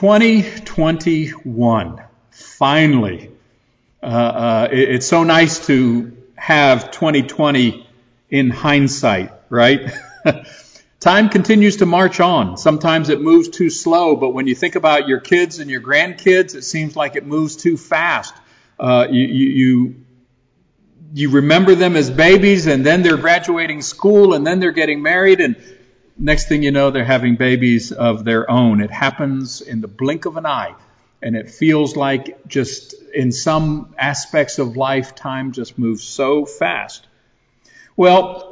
2021. Finally. Uh, uh, it, it's so nice to have 2020 in hindsight, right? Time continues to march on. Sometimes it moves too slow, but when you think about your kids and your grandkids, it seems like it moves too fast. Uh, you, you, you remember them as babies, and then they're graduating school, and then they're getting married, and next thing you know, they're having babies of their own. It happens in the blink of an eye, and it feels like just in some aspects of life, time just moves so fast. Well,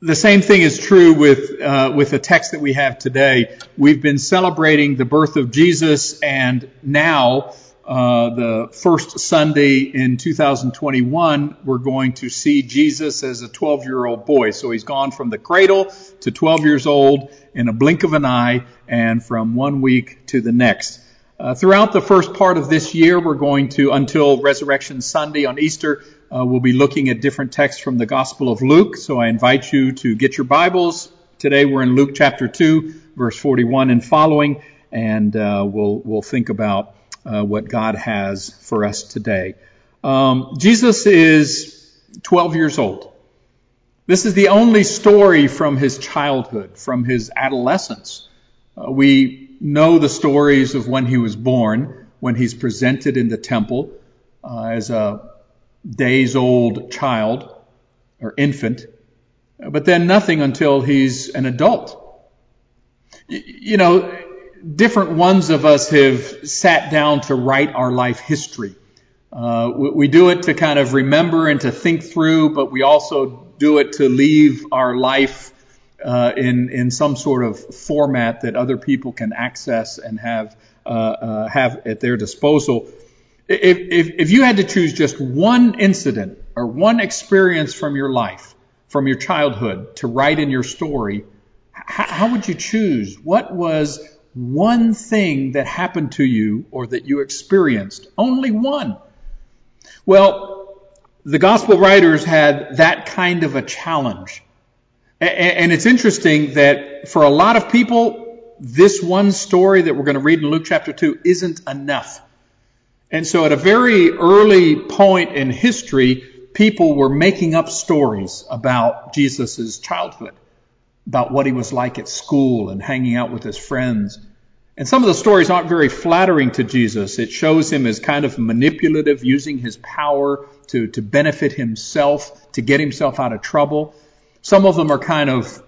the same thing is true with uh, with the text that we have today. We've been celebrating the birth of Jesus, and now uh, the first Sunday in 2021, we're going to see Jesus as a 12 year old boy. So he's gone from the cradle to 12 years old in a blink of an eye, and from one week to the next. Uh, throughout the first part of this year, we're going to, until Resurrection Sunday on Easter, uh, we'll be looking at different texts from the Gospel of Luke. So I invite you to get your Bibles. Today we're in Luke chapter 2, verse 41 and following, and uh, we'll, we'll think about uh, what God has for us today. Um, Jesus is 12 years old. This is the only story from his childhood, from his adolescence. Uh, we know the stories of when he was born, when he's presented in the temple uh, as a days old child or infant, but then nothing until he's an adult. You know, different ones of us have sat down to write our life history. Uh, we, we do it to kind of remember and to think through, but we also do it to leave our life uh, in in some sort of format that other people can access and have uh, uh, have at their disposal. If, if if you had to choose just one incident or one experience from your life, from your childhood, to write in your story, how, how would you choose? What was one thing that happened to you or that you experienced? Only one. Well, the gospel writers had that kind of a challenge. And it's interesting that for a lot of people, this one story that we're going to read in Luke chapter 2 isn't enough. And so at a very early point in history, people were making up stories about Jesus' childhood, about what he was like at school and hanging out with his friends. And some of the stories aren't very flattering to Jesus. It shows him as kind of manipulative, using his power to, to benefit himself, to get himself out of trouble. Some of them are kind of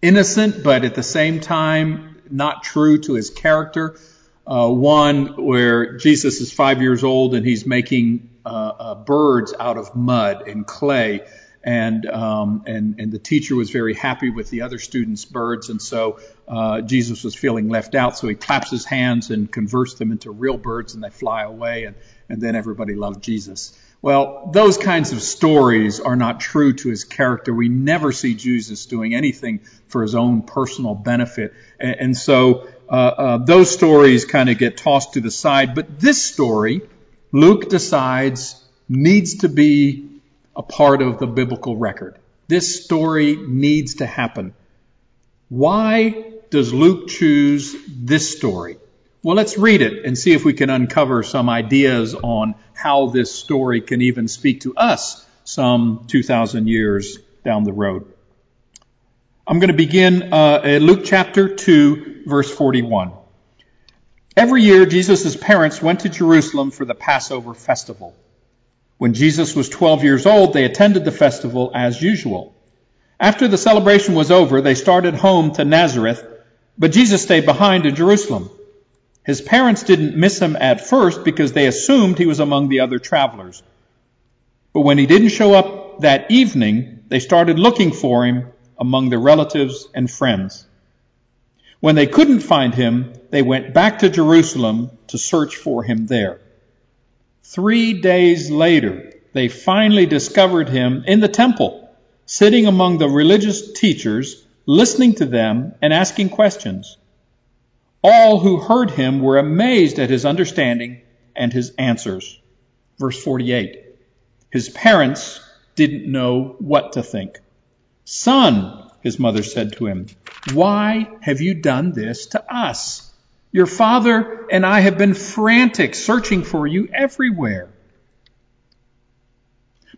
innocent, but at the same time, not true to his character. Uh, one where Jesus is five years old and he's making uh, uh, birds out of mud and clay, and um, and and the teacher was very happy with the other students' birds, and so uh, Jesus was feeling left out, so he claps his hands and converts them into real birds, and they fly away, and and then everybody loved Jesus. Well, those kinds of stories are not true to his character. We never see Jesus doing anything for his own personal benefit. And, and so uh, uh, those stories kind of get tossed to the side. But this story, Luke decides, needs to be a part of the biblical record. This story needs to happen. Why does Luke choose this story? Well, let's read it and see if we can uncover some ideas on how this story can even speak to us some 2,000 years down the road. I'm going to begin uh, at Luke chapter 2, verse 41. Every year, Jesus' parents went to Jerusalem for the Passover festival. When Jesus was 12 years old, they attended the festival as usual. After the celebration was over, they started home to Nazareth, but Jesus stayed behind in Jerusalem. His parents didn't miss him at first because they assumed he was among the other travelers. But when he didn't show up that evening, they started looking for him among their relatives and friends. When they couldn't find him, they went back to Jerusalem to search for him there. Three days later, they finally discovered him in the temple, sitting among the religious teachers, listening to them and asking questions. All who heard him were amazed at his understanding and his answers. Verse 48. His parents didn't know what to think. Son, his mother said to him, why have you done this to us? Your father and I have been frantic, searching for you everywhere.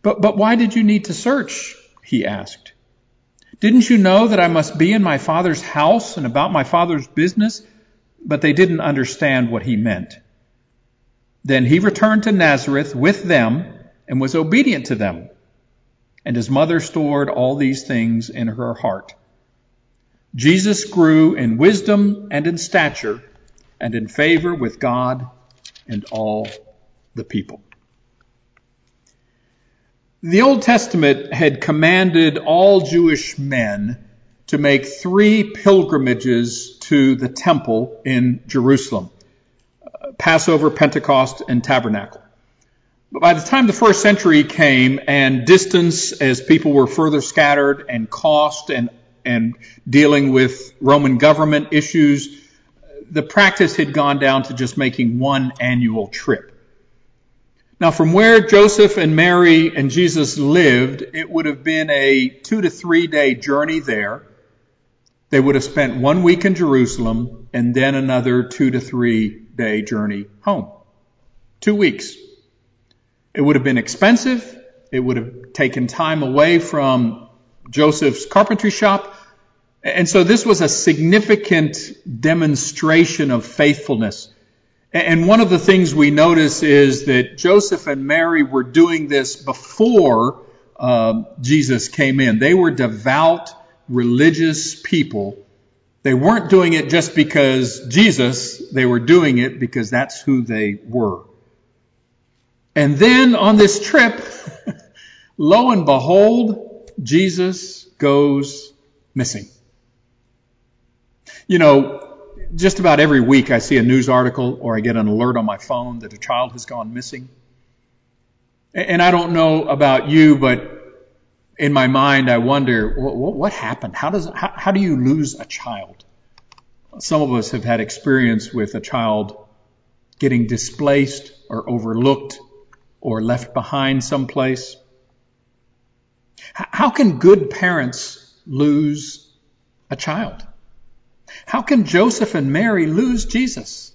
But, but why did you need to search? He asked. Didn't you know that I must be in my father's house and about my father's business? But they didn't understand what he meant. Then he returned to Nazareth with them and was obedient to them. And his mother stored all these things in her heart. Jesus grew in wisdom and in stature and in favor with God and all the people. The Old Testament had commanded all Jewish men to make three pilgrimages to the temple in Jerusalem uh, Passover, Pentecost, and Tabernacle. But by the time the first century came and distance as people were further scattered and cost and, and dealing with Roman government issues, the practice had gone down to just making one annual trip. Now, from where Joseph and Mary and Jesus lived, it would have been a two to three day journey there. They would have spent one week in Jerusalem and then another two to three day journey home. Two weeks. It would have been expensive. It would have taken time away from Joseph's carpentry shop. And so this was a significant demonstration of faithfulness. And one of the things we notice is that Joseph and Mary were doing this before uh, Jesus came in. They were devout, religious people. They weren't doing it just because Jesus, they were doing it because that's who they were. And then on this trip, lo and behold, Jesus goes missing. You know, just about every week I see a news article or I get an alert on my phone that a child has gone missing. And I don't know about you, but in my mind I wonder what, what happened? How does how, how do you lose a child? Some of us have had experience with a child getting displaced or overlooked or left behind someplace. How can good parents lose a child? How can Joseph and Mary lose Jesus?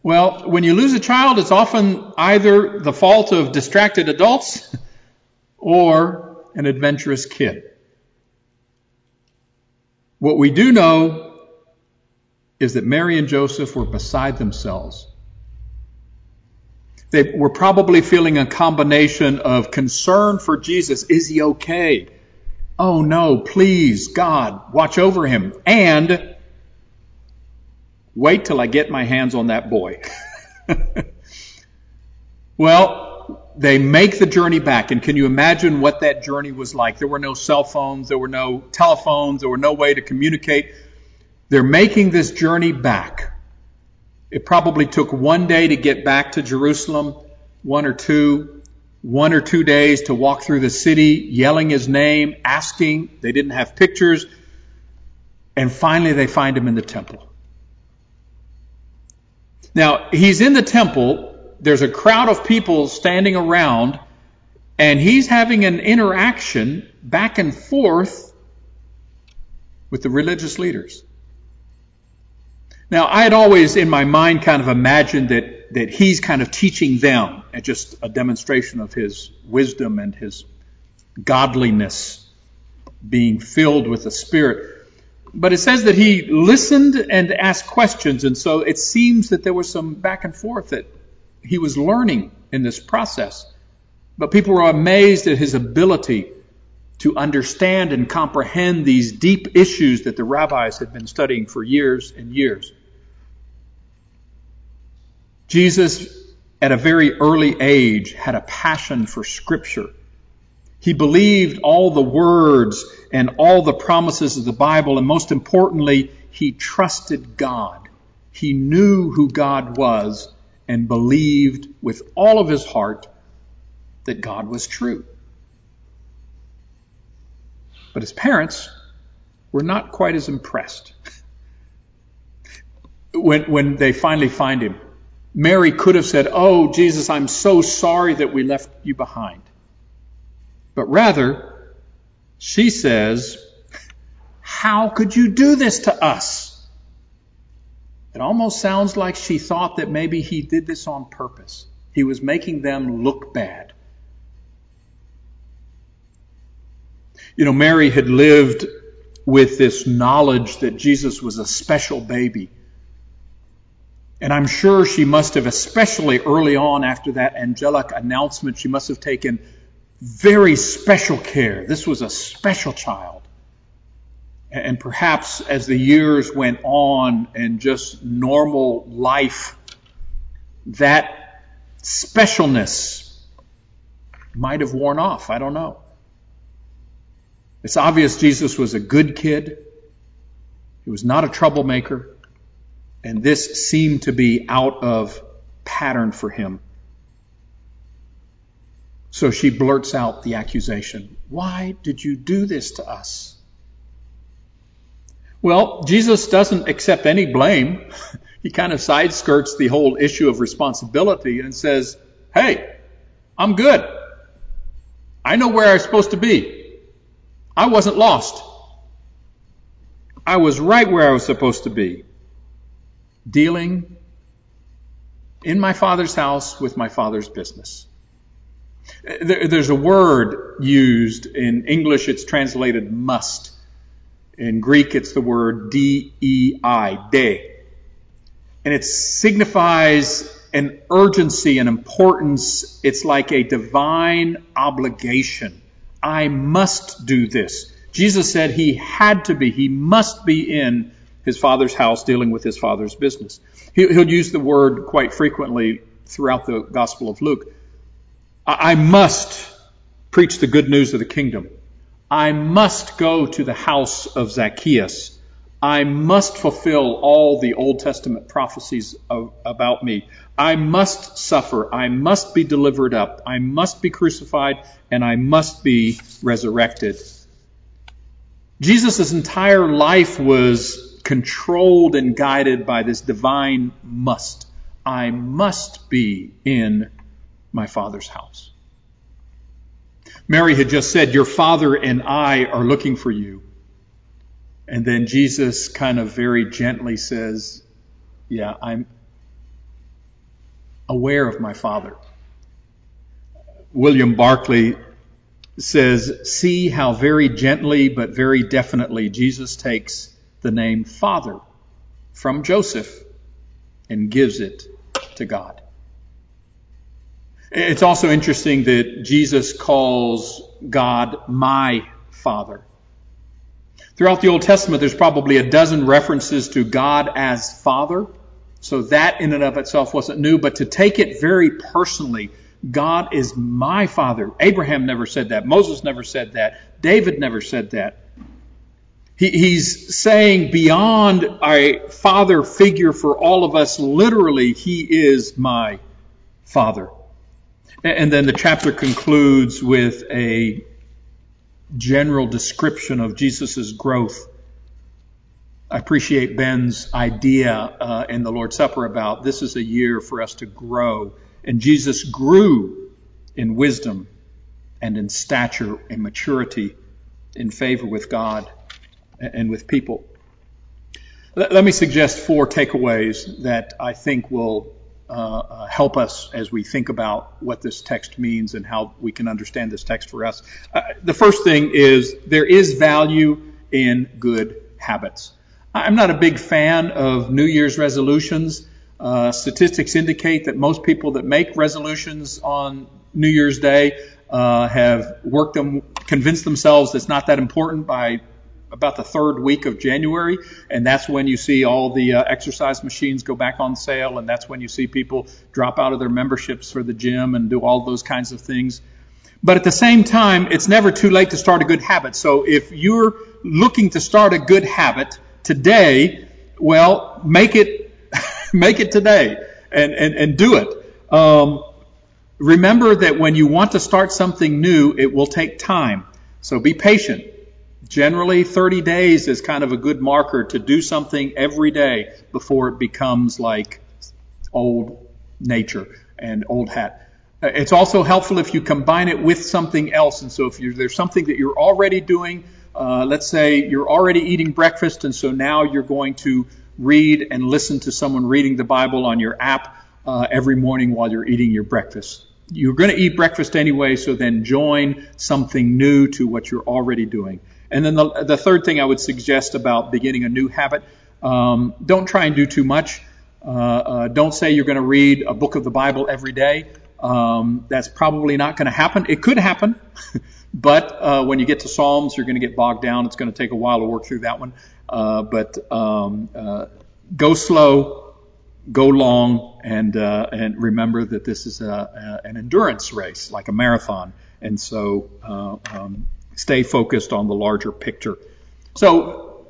Well, when you lose a child, it's often either the fault of distracted adults or an adventurous kid. What we do know is that Mary and Joseph were beside themselves. They were probably feeling a combination of concern for Jesus. Is he okay? Oh no, please, God, watch over him. And wait till I get my hands on that boy. well, they make the journey back. And can you imagine what that journey was like? There were no cell phones, there were no telephones, there were no way to communicate. They're making this journey back. It probably took one day to get back to Jerusalem, one or two one or two days to walk through the city, yelling his name, asking. They didn't have pictures. And finally, they find him in the temple. Now, he's in the temple. There's a crowd of people standing around, and he's having an interaction back and forth with the religious leaders. Now, I had always in my mind kind of imagined that that he's kind of teaching them, just a demonstration of his wisdom and his godliness, being filled with the Spirit. But it says that he listened and asked questions, and so it seems that there was some back and forth that he was learning in this process. But people were amazed at his ability to understand and comprehend these deep issues that the rabbis had been studying for years and years. Jesus, at a very early age, had a passion for Scripture. He believed all the words and all the promises of the Bible, and most importantly, he trusted God. He knew who God was and believed with all of his heart that God was true. But his parents were not quite as impressed. when, when they finally find him, Mary could have said, Oh, Jesus, I'm so sorry that we left you behind. But rather, she says, How could you do this to us? It almost sounds like she thought that maybe he did this on purpose. He was making them look bad. You know, Mary had lived with this knowledge that Jesus was a special baby. And I'm sure she must have, especially early on after that angelic announcement, she must have taken very special care. This was a special child. And perhaps as the years went on and just normal life, that specialness might have worn off. I don't know. It's obvious Jesus was a good kid. He was not a troublemaker. And this seemed to be out of pattern for him. So she blurts out the accusation Why did you do this to us? Well, Jesus doesn't accept any blame. He kind of sideskirts the whole issue of responsibility and says, Hey, I'm good. I know where I'm supposed to be. I wasn't lost. I was right where I was supposed to be. Dealing in my father's house with my father's business. There's a word used in English, it's translated must. In Greek, it's the word D-E-I, de. And it signifies an urgency, an importance. It's like a divine obligation. I must do this. Jesus said he had to be, he must be in his father's house dealing with his father's business. He'll use the word quite frequently throughout the Gospel of Luke. I must preach the good news of the kingdom. I must go to the house of Zacchaeus. I must fulfill all the Old Testament prophecies of, about me. I must suffer. I must be delivered up. I must be crucified and I must be resurrected. Jesus' entire life was controlled and guided by this divine must. I must be in my Father's house. Mary had just said, Your father and I are looking for you. And then Jesus kind of very gently says, Yeah, I'm aware of my father. William Barclay says, See how very gently but very definitely Jesus takes the name Father from Joseph and gives it to God. It's also interesting that Jesus calls God my Father. Throughout the Old Testament, there's probably a dozen references to God as Father. So that in and of itself wasn't new, but to take it very personally, God is my Father. Abraham never said that. Moses never said that. David never said that. He, he's saying beyond a father figure for all of us, literally, He is my Father. And then the chapter concludes with a general description of Jesus' growth. I appreciate Ben's idea uh, in the Lord's Supper about this is a year for us to grow. And Jesus grew in wisdom and in stature and maturity in favor with God and with people. Let me suggest four takeaways that I think will uh, uh, help us as we think about what this text means and how we can understand this text for us. Uh, the first thing is there is value in good habits. I'm not a big fan of New Year's resolutions. Uh, statistics indicate that most people that make resolutions on New Year's Day uh, have worked them, convinced themselves it's not that important by about the third week of January, and that's when you see all the uh, exercise machines go back on sale, and that's when you see people drop out of their memberships for the gym and do all those kinds of things. But at the same time, it's never too late to start a good habit. So if you're looking to start a good habit today, well, make it, make it today and, and, and do it. Um, remember that when you want to start something new, it will take time. So be patient. Generally, 30 days is kind of a good marker to do something every day before it becomes like old nature and old hat. It's also helpful if you combine it with something else. And so if there's something that you're already doing, uh, let's say you're already eating breakfast, and so now you're going to read and listen to someone reading the Bible on your app uh, every morning while you're eating your breakfast. You're going to eat breakfast anyway, so then join something new to what you're already doing. And then the, the third thing I would suggest about beginning a new habit, um, don't try and do too much. Uh, uh, don't say you're going to read a book of the Bible every day. Um, that's probably not going to happen. It could happen, but uh, when you get to Psalms, you're going to get bogged down. It's going to take a while to work through that one. Uh, but um, uh, go slow, go long and uh, and remember that this is a, a, an endurance race, like a marathon, and so um, stay focused on the larger picture. So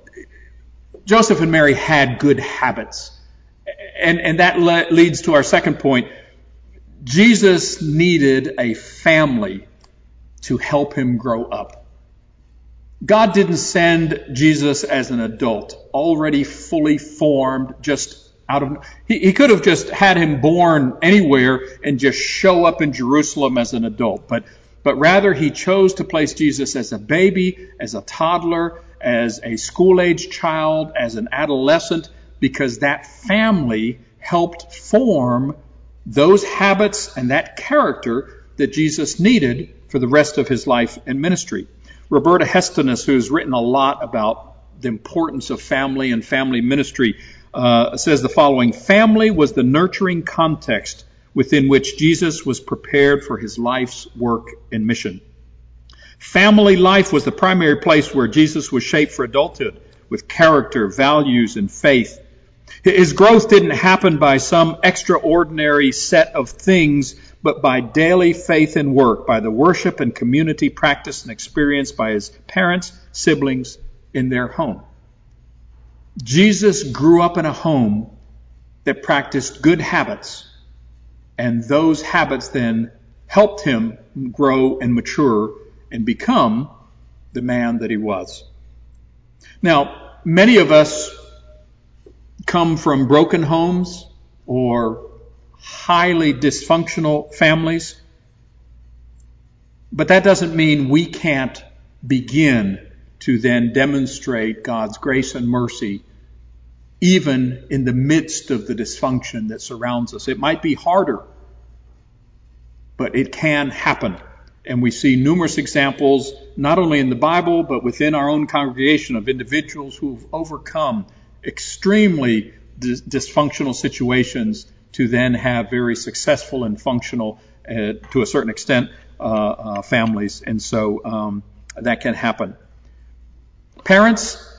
Joseph and Mary had good habits, and and that le- leads to our second point. Jesus needed a family to help him grow up. God didn't send Jesus as an adult, already fully formed, just out of he, he could have just had him born anywhere and just show up in Jerusalem as an adult, but but rather he chose to place Jesus as a baby, as a toddler, as a school age child, as an adolescent, because that family helped form those habits and that character that Jesus needed for the rest of his life and ministry. Roberta Hestenes, who's written a lot about the importance of family and family ministry, uh, says the following Family was the nurturing context within which Jesus was prepared for his life's work and mission. Family life was the primary place where Jesus was shaped for adulthood with character, values, and faith. His growth didn't happen by some extraordinary set of things, but by daily faith and work, by the worship and community practice and experience by his parents, siblings, in their home. Jesus grew up in a home that practiced good habits, and those habits then helped him grow and mature and become the man that he was. Now, many of us come from broken homes or highly dysfunctional families, but that doesn't mean we can't begin to then demonstrate God's grace and mercy even in the midst of the dysfunction that surrounds us. It might be harder, but it can happen. And we see numerous examples, not only in the Bible, but within our own congregation of individuals who've overcome extremely dis- dysfunctional situations to then have very successful and functional, uh, to a certain extent, uh, uh, families. And so um, that can happen. Parents,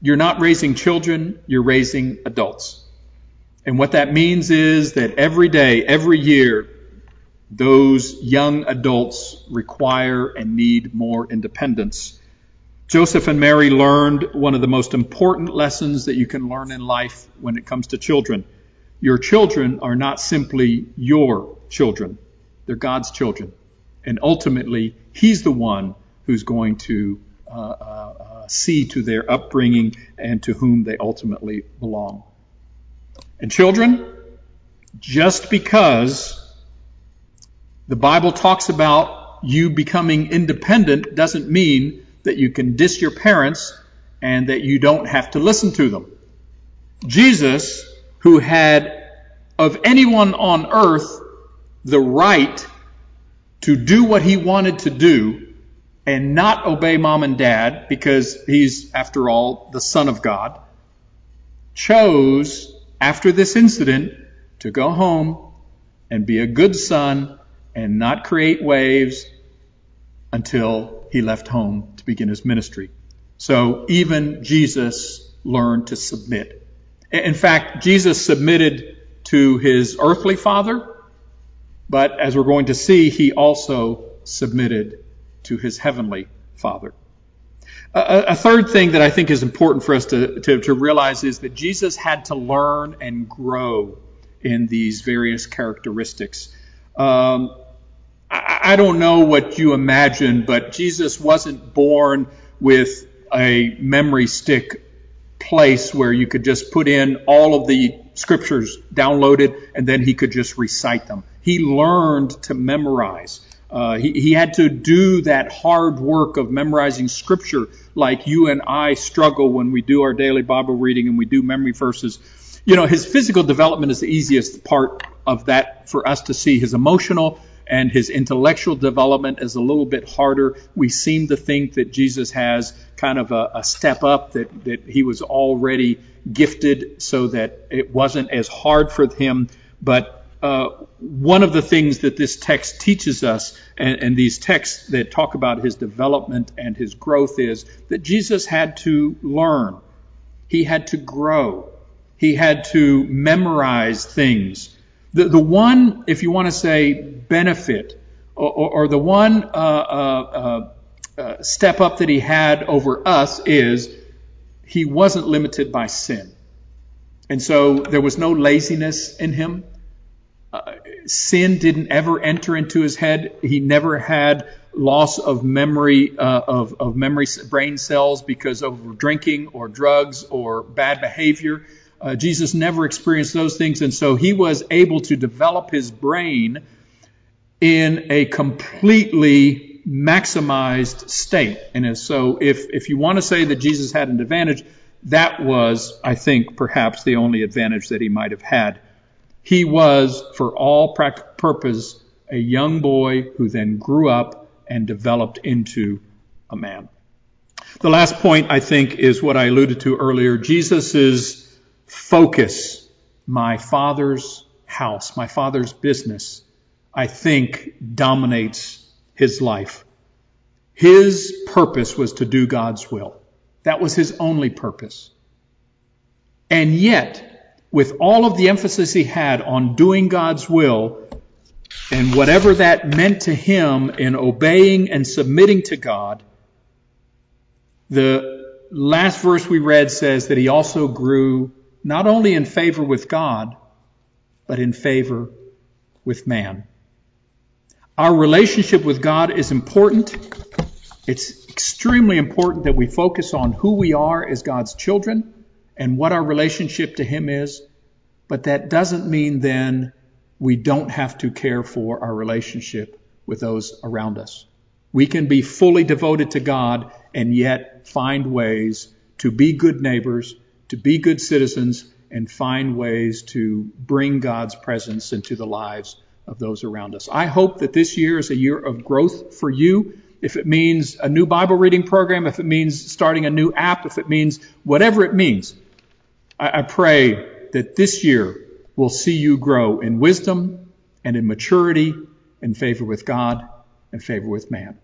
you're not raising children, you're raising adults. And what that means is that every day, every year, those young adults require and need more independence. Joseph and Mary learned one of the most important lessons that you can learn in life when it comes to children. Your children are not simply your children. They're God's children. And ultimately, He's the one who's going to Uh, uh, uh, see to their upbringing and to whom they ultimately belong. And children, just because the Bible talks about you becoming independent doesn't mean that you can diss your parents and that you don't have to listen to them. Jesus, who had of anyone on earth the right to do what he wanted to do, and not obey mom and dad because he's, after all, the Son of God, chose, after this incident, to go home and be a good son and not create waves until he left home to begin his ministry. So even Jesus learned to submit. In fact, Jesus submitted to his earthly father, but as we're going to see, he also submitted to his heavenly Father. A, a, third thing that I think is important for us to, to, to realize is that Jesus had to learn and grow in these various characteristics. Um, I, I don't know what you imagine, but Jesus wasn't born with a memory stick place where you could just put in all of the scriptures downloaded and then he could just recite them. He learned to memorize. Uh, he, he had to do that hard work of memorizing scripture like you and I struggle when we do our daily Bible reading and we do memory verses. You know, his physical development is the easiest part of that for us to see. His emotional and his intellectual development is a little bit harder. We seem to think that Jesus has kind of a, a step up, that, that he was already gifted so that it wasn't as hard for him. But uh, one of the things that this text teaches us, and, and these texts that talk about his development and his growth, is that Jesus had to learn. He had to grow. He had to memorize things. The, the one, if you want to say benefit, or, or, or the one uh, uh, uh, uh, step up that he had over us is he wasn't limited by sin. And so there was no laziness in him. Sin didn't ever enter into his head. He never had loss of memory uh, of, of memory brain cells because of drinking or drugs or bad behavior. Uh, Jesus never experienced those things, and so he was able to develop his brain in a completely maximized state. And so, if if you want to say that Jesus had an advantage, that was, I think, perhaps the only advantage that he might have had. He was, for all practical purpose, a young boy who then grew up and developed into a man. The last point, I think, is what I alluded to earlier. Jesus focus, my father's house, my father's business, I think dominates his life. His purpose was to do God's will. That was his only purpose. And yet, with all of the emphasis he had on doing God's will, and whatever that meant to him in obeying and submitting to God, the last verse we read says that he also grew not only in favor with God, but in favor with man. Our relationship with God is important. It's extremely important that we focus on who we are as God's children and what our relationship to Him is. But that doesn't mean then we don't have to care for our relationship with those around us. We can be fully devoted to God and yet find ways to be good neighbors to be good citizens and find ways to bring God's presence into the lives of those around us. I hope that this year is a year of growth for you. If it means a new Bible reading program, if it means starting a new app, if it means whatever it means, I pray that this year will see you grow in wisdom and in maturity, in favor with God and favor with man.